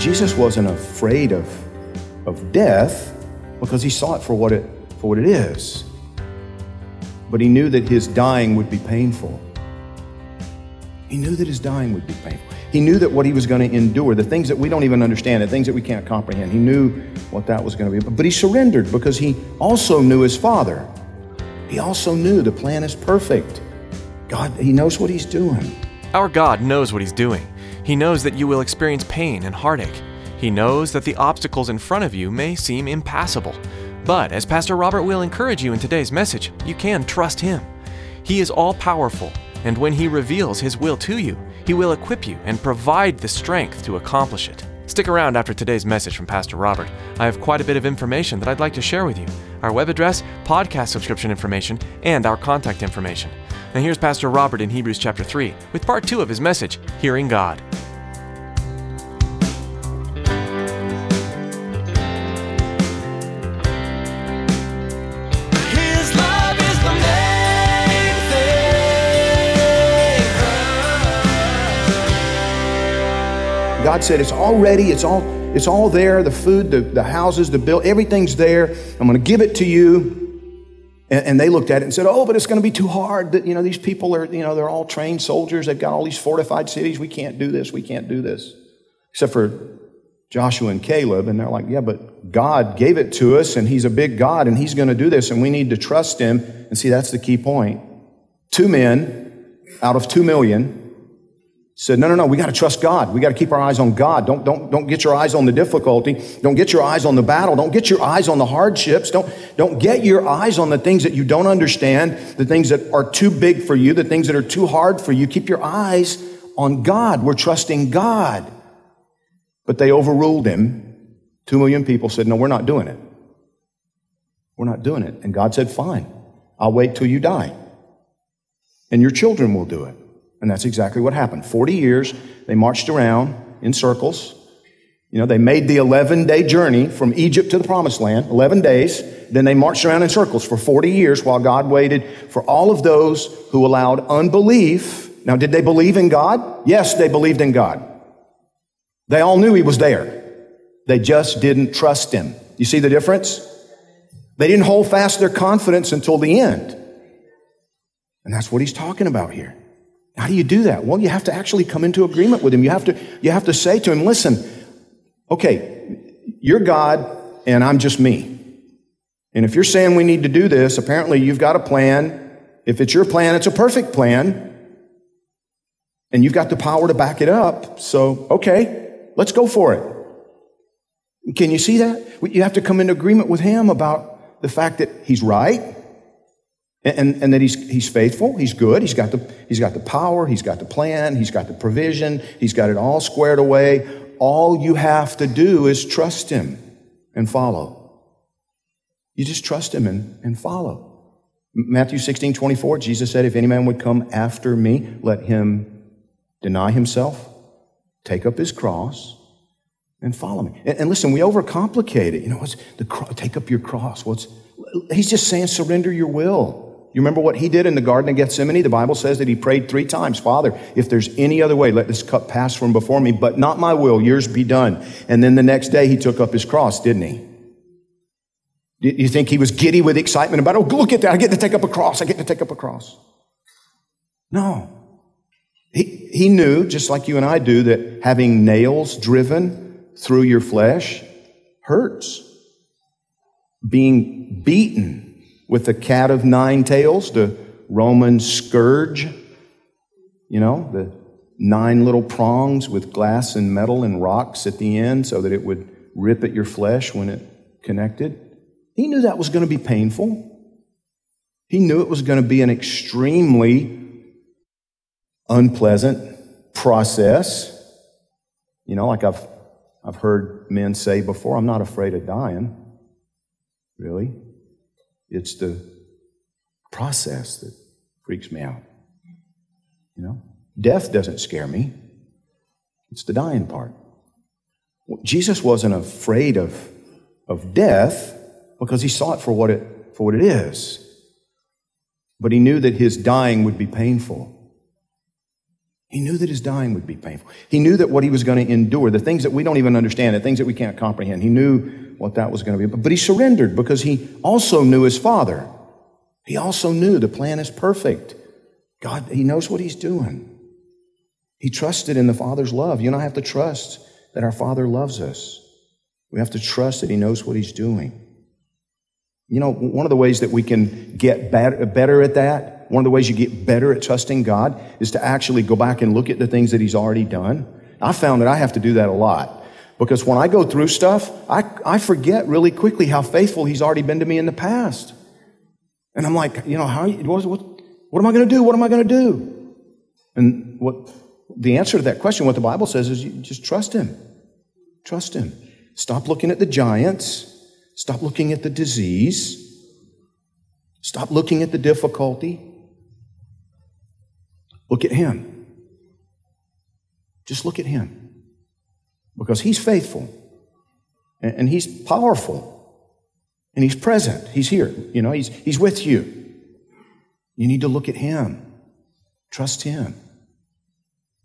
Jesus wasn't afraid of, of death because he saw it for what it, for what it is. But he knew that his dying would be painful. He knew that his dying would be painful. He knew that what he was going to endure, the things that we don't even understand, the things that we can't comprehend, he knew what that was going to be. But he surrendered because he also knew his Father. He also knew the plan is perfect. God, he knows what he's doing. Our God knows what He's doing. He knows that you will experience pain and heartache. He knows that the obstacles in front of you may seem impassable. But as Pastor Robert will encourage you in today's message, you can trust Him. He is all powerful, and when He reveals His will to you, He will equip you and provide the strength to accomplish it. Stick around after today's message from Pastor Robert. I have quite a bit of information that I'd like to share with you our web address, podcast subscription information, and our contact information. Now, here's Pastor Robert in Hebrews chapter 3 with part 2 of his message, Hearing God. God said, It's all ready, it's all, it's all there, the food, the, the houses, the bill, everything's there. I'm gonna give it to you. And, and they looked at it and said, Oh, but it's gonna be too hard. That you know, these people are, you know, they're all trained soldiers, they've got all these fortified cities. We can't do this, we can't do this. Except for Joshua and Caleb, and they're like, Yeah, but God gave it to us, and He's a big God, and He's gonna do this, and we need to trust Him. And see, that's the key point. Two men out of two million said, no, no, no, we got to trust God. We got to keep our eyes on God. Don't, don't, don't get your eyes on the difficulty. Don't get your eyes on the battle. Don't get your eyes on the hardships. Don't, don't get your eyes on the things that you don't understand, the things that are too big for you, the things that are too hard for you. Keep your eyes on God. We're trusting God. But they overruled him. Two million people said, no, we're not doing it. We're not doing it. And God said, fine, I'll wait till you die. And your children will do it. And that's exactly what happened. 40 years, they marched around in circles. You know, they made the 11 day journey from Egypt to the promised land, 11 days. Then they marched around in circles for 40 years while God waited for all of those who allowed unbelief. Now, did they believe in God? Yes, they believed in God. They all knew He was there. They just didn't trust Him. You see the difference? They didn't hold fast their confidence until the end. And that's what He's talking about here. How do you do that? Well, you have to actually come into agreement with him. You have to, you have to say to him, listen, okay, you're God and I'm just me. And if you're saying we need to do this, apparently you've got a plan. If it's your plan, it's a perfect plan. And you've got the power to back it up. So, okay, let's go for it. Can you see that? You have to come into agreement with him about the fact that he's right and, and that he's, he's faithful, he's good, he's got, the, he's got the power, he's got the plan, he's got the provision, he's got it all squared away. All you have to do is trust him and follow. You just trust him and, and follow. Matthew 16, 24, Jesus said, If any man would come after me, let him deny himself, take up his cross, and follow me. And, and listen, we overcomplicate it. You know, what's the cro- take up your cross? What's he's just saying surrender your will. You remember what he did in the Garden of Gethsemane? The Bible says that he prayed three times, Father, if there's any other way, let this cup pass from before me, but not my will, yours be done. And then the next day he took up his cross, didn't he? Do you think he was giddy with excitement about, oh, look at that, I get to take up a cross, I get to take up a cross? No. He, he knew, just like you and I do, that having nails driven through your flesh hurts. Being beaten with the cat of nine tails, the Roman scourge, you know, the nine little prongs with glass and metal and rocks at the end so that it would rip at your flesh when it connected. He knew that was going to be painful. He knew it was going to be an extremely unpleasant process. You know, like I've, I've heard men say before, I'm not afraid of dying. Really? It's the process that freaks me out. You know? Death doesn't scare me, it's the dying part. Jesus wasn't afraid of, of death because he saw it for what it, for what it is. But he knew that his dying would be painful. He knew that his dying would be painful. He knew that what he was going to endure, the things that we don't even understand, the things that we can't comprehend, he knew what that was going to be. But he surrendered because he also knew his father. He also knew the plan is perfect. God, he knows what he's doing. He trusted in the Father's love. You and I have to trust that our Father loves us. We have to trust that He knows what He's doing. You know, one of the ways that we can get better, better at that, one of the ways you get better at trusting God is to actually go back and look at the things that He's already done. I found that I have to do that a lot because when I go through stuff, I, I forget really quickly how faithful He's already been to me in the past. And I'm like, you know, how, what, what, what am I going to do? What am I going to do? And what the answer to that question, what the Bible says, is you just trust Him. Trust Him. Stop looking at the giants. Stop looking at the disease. Stop looking at the difficulty. Look at Him. Just look at Him. Because He's faithful and He's powerful and He's present. He's here. You know, He's, he's with you. You need to look at Him. Trust Him.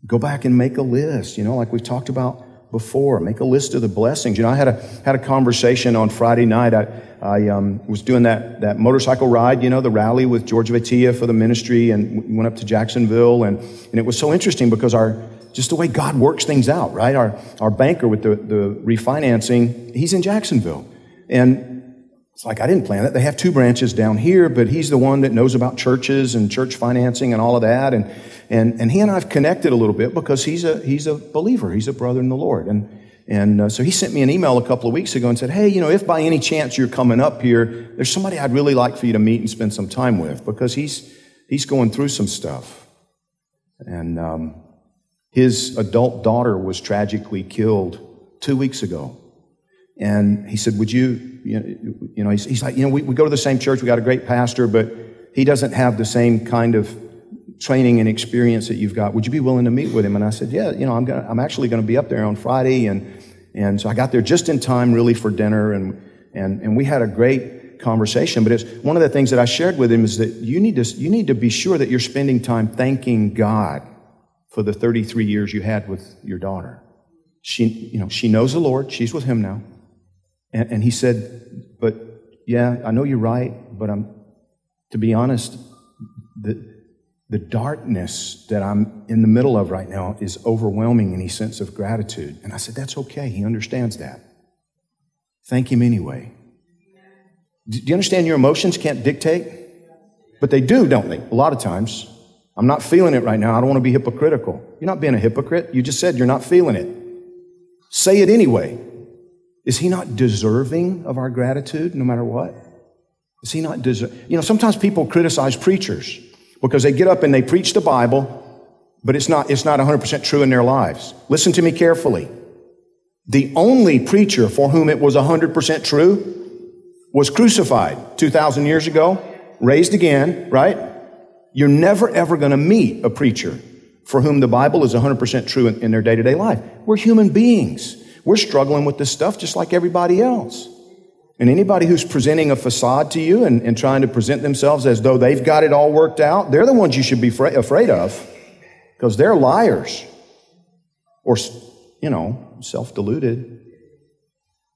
Go back and make a list, you know, like we've talked about before. Make a list of the blessings. You know, I had a, had a conversation on Friday night. I, I um, was doing that, that motorcycle ride, you know, the rally with George Vatia for the ministry and went up to Jacksonville. And, and it was so interesting because our, just the way God works things out, right? Our, our banker with the, the refinancing, he's in Jacksonville. And it's like, I didn't plan it. They have two branches down here, but he's the one that knows about churches and church financing and all of that. And, and, and he and I have connected a little bit because he's a, he's a believer. He's a brother in the Lord. And, and uh, so he sent me an email a couple of weeks ago and said, Hey, you know, if by any chance you're coming up here, there's somebody I'd really like for you to meet and spend some time with because he's, he's going through some stuff. And um, his adult daughter was tragically killed two weeks ago. And he said, Would you, you know, he's, he's, like, You know, we, we go to the same church, we got a great pastor, but he doesn't have the same kind of training and experience that you've got. Would you be willing to meet with him? And I said, Yeah, you know, I'm, gonna, I'm actually going to be up there on Friday. And, and so I got there just in time, really, for dinner. And, and, and we had a great conversation. But it's one of the things that I shared with him is that you need to, you need to be sure that you're spending time thanking God for the 33 years you had with your daughter. She, you know, she knows the Lord. She's with him now. And, and he said, But yeah, I know you're right, but I'm, to be honest, the, the darkness that I'm in the middle of right now is overwhelming any sense of gratitude. And I said, That's okay. He understands that. Thank him anyway. Do you understand your emotions can't dictate? But they do, don't they? A lot of times. I'm not feeling it right now. I don't want to be hypocritical. You're not being a hypocrite. You just said you're not feeling it. Say it anyway. Is he not deserving of our gratitude no matter what? Is he not deserving? You know, sometimes people criticize preachers because they get up and they preach the Bible, but it's not, it's not 100% true in their lives. Listen to me carefully. The only preacher for whom it was 100% true was crucified 2,000 years ago, raised again, right? You're never ever going to meet a preacher for whom the Bible is 100% true in, in their day to day life. We're human beings. We're struggling with this stuff just like everybody else. And anybody who's presenting a facade to you and, and trying to present themselves as though they've got it all worked out, they're the ones you should be fra- afraid of because they're liars or, you know, self deluded.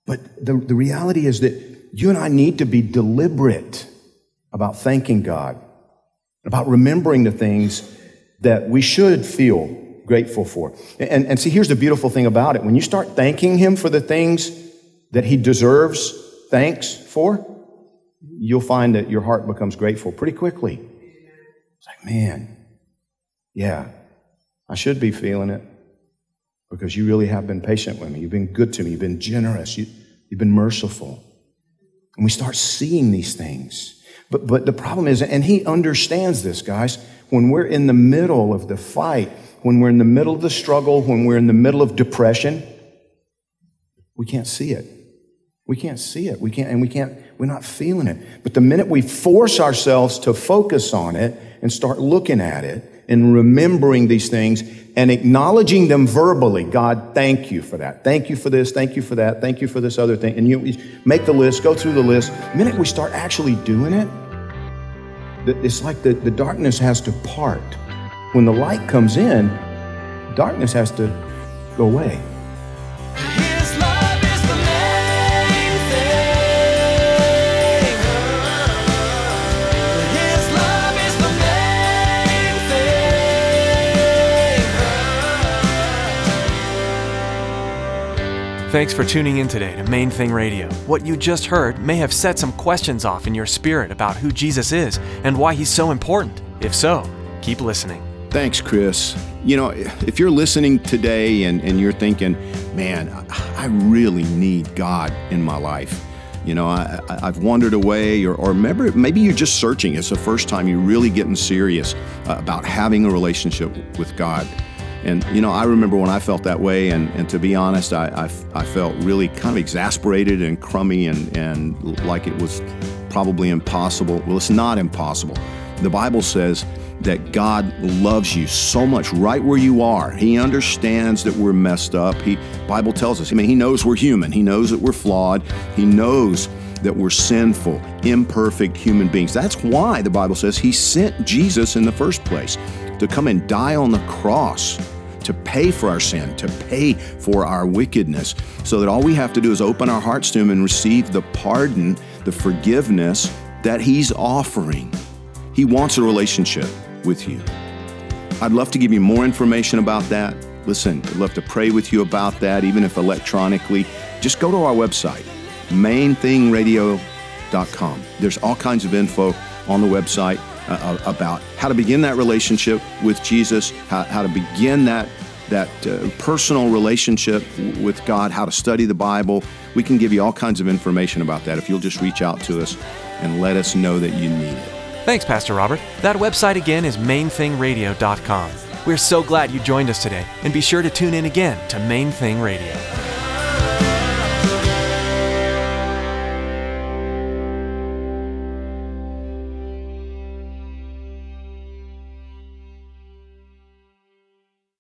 But the, the reality is that you and I need to be deliberate about thanking God, about remembering the things that we should feel grateful for. And, and see, here's the beautiful thing about it. When you start thanking Him for the things that He deserves thanks for, you'll find that your heart becomes grateful pretty quickly. It's like, man, yeah, I should be feeling it because you really have been patient with me. You've been good to me. You've been generous. You, you've been merciful. And we start seeing these things. But, but the problem is, and he understands this, guys, when we're in the middle of the fight, when we're in the middle of the struggle, when we're in the middle of depression, we can't see it. We can't see it. We can't, and we can't, we're not feeling it. But the minute we force ourselves to focus on it and start looking at it and remembering these things and acknowledging them verbally, God, thank you for that. Thank you for this. Thank you for that. Thank you for this other thing. And you make the list, go through the list. The minute we start actually doing it, it's like the, the darkness has to part. When the light comes in, darkness has to go away. Thanks for tuning in today to Main Thing Radio. What you just heard may have set some questions off in your spirit about who Jesus is and why he's so important. If so, keep listening. Thanks, Chris. You know, if you're listening today and, and you're thinking, man, I really need God in my life. You know, I, I've wandered away, or, or maybe, maybe you're just searching. It's the first time you're really getting serious uh, about having a relationship with God. And, you know, I remember when I felt that way, and, and to be honest, I, I, I felt really kind of exasperated and crummy and, and like it was probably impossible. Well, it's not impossible. The Bible says that God loves you so much right where you are. He understands that we're messed up. He Bible tells us, I mean, he knows we're human. He knows that we're flawed. He knows that we're sinful, imperfect human beings. That's why the Bible says he sent Jesus in the first place to come and die on the cross to pay for our sin, to pay for our wickedness, so that all we have to do is open our hearts to Him and receive the pardon, the forgiveness that He's offering. He wants a relationship with you. I'd love to give you more information about that. Listen, I'd love to pray with you about that, even if electronically. Just go to our website, mainthingradio.com. There's all kinds of info on the website uh, about how to begin that relationship with Jesus, how, how to begin that that uh, personal relationship with God, how to study the Bible. We can give you all kinds of information about that if you'll just reach out to us and let us know that you need it. Thanks, Pastor Robert. That website again is mainthingradio.com. We're so glad you joined us today, and be sure to tune in again to Main Thing Radio.